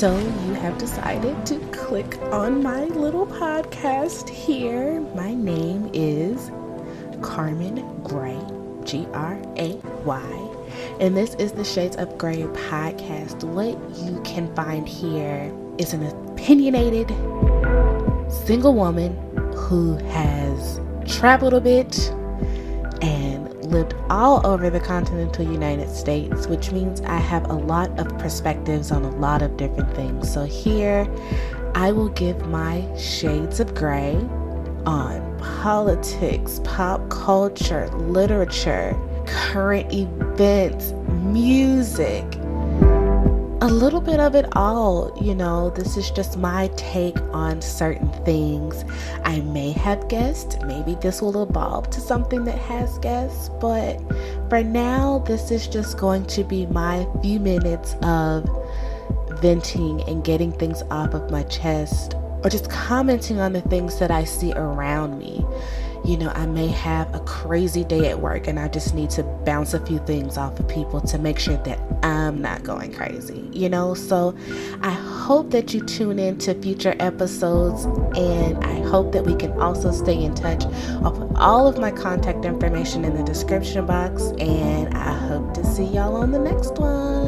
So, you have decided to click on my little podcast here. My name is Carmen Gray, G R A Y. And this is the Shades of Grey podcast. What you can find here is an opinionated single woman who has traveled a bit and lived all over the continental United States, which means I have a lot of perspectives on a lot of different things. So here I will give my shades of gray on politics, pop culture, literature, current events, music, a little bit of it all. You know, this is just my take on certain things. I may have guessed, maybe this will evolve to something that has guests, but for now, this is just going to be my few minutes of venting and getting things off of my chest or just commenting on the things that I see around me you know, I may have a crazy day at work and I just need to bounce a few things off of people to make sure that I'm not going crazy, you know? So I hope that you tune in to future episodes and I hope that we can also stay in touch. I'll put all of my contact information in the description box and I hope to see y'all on the next one.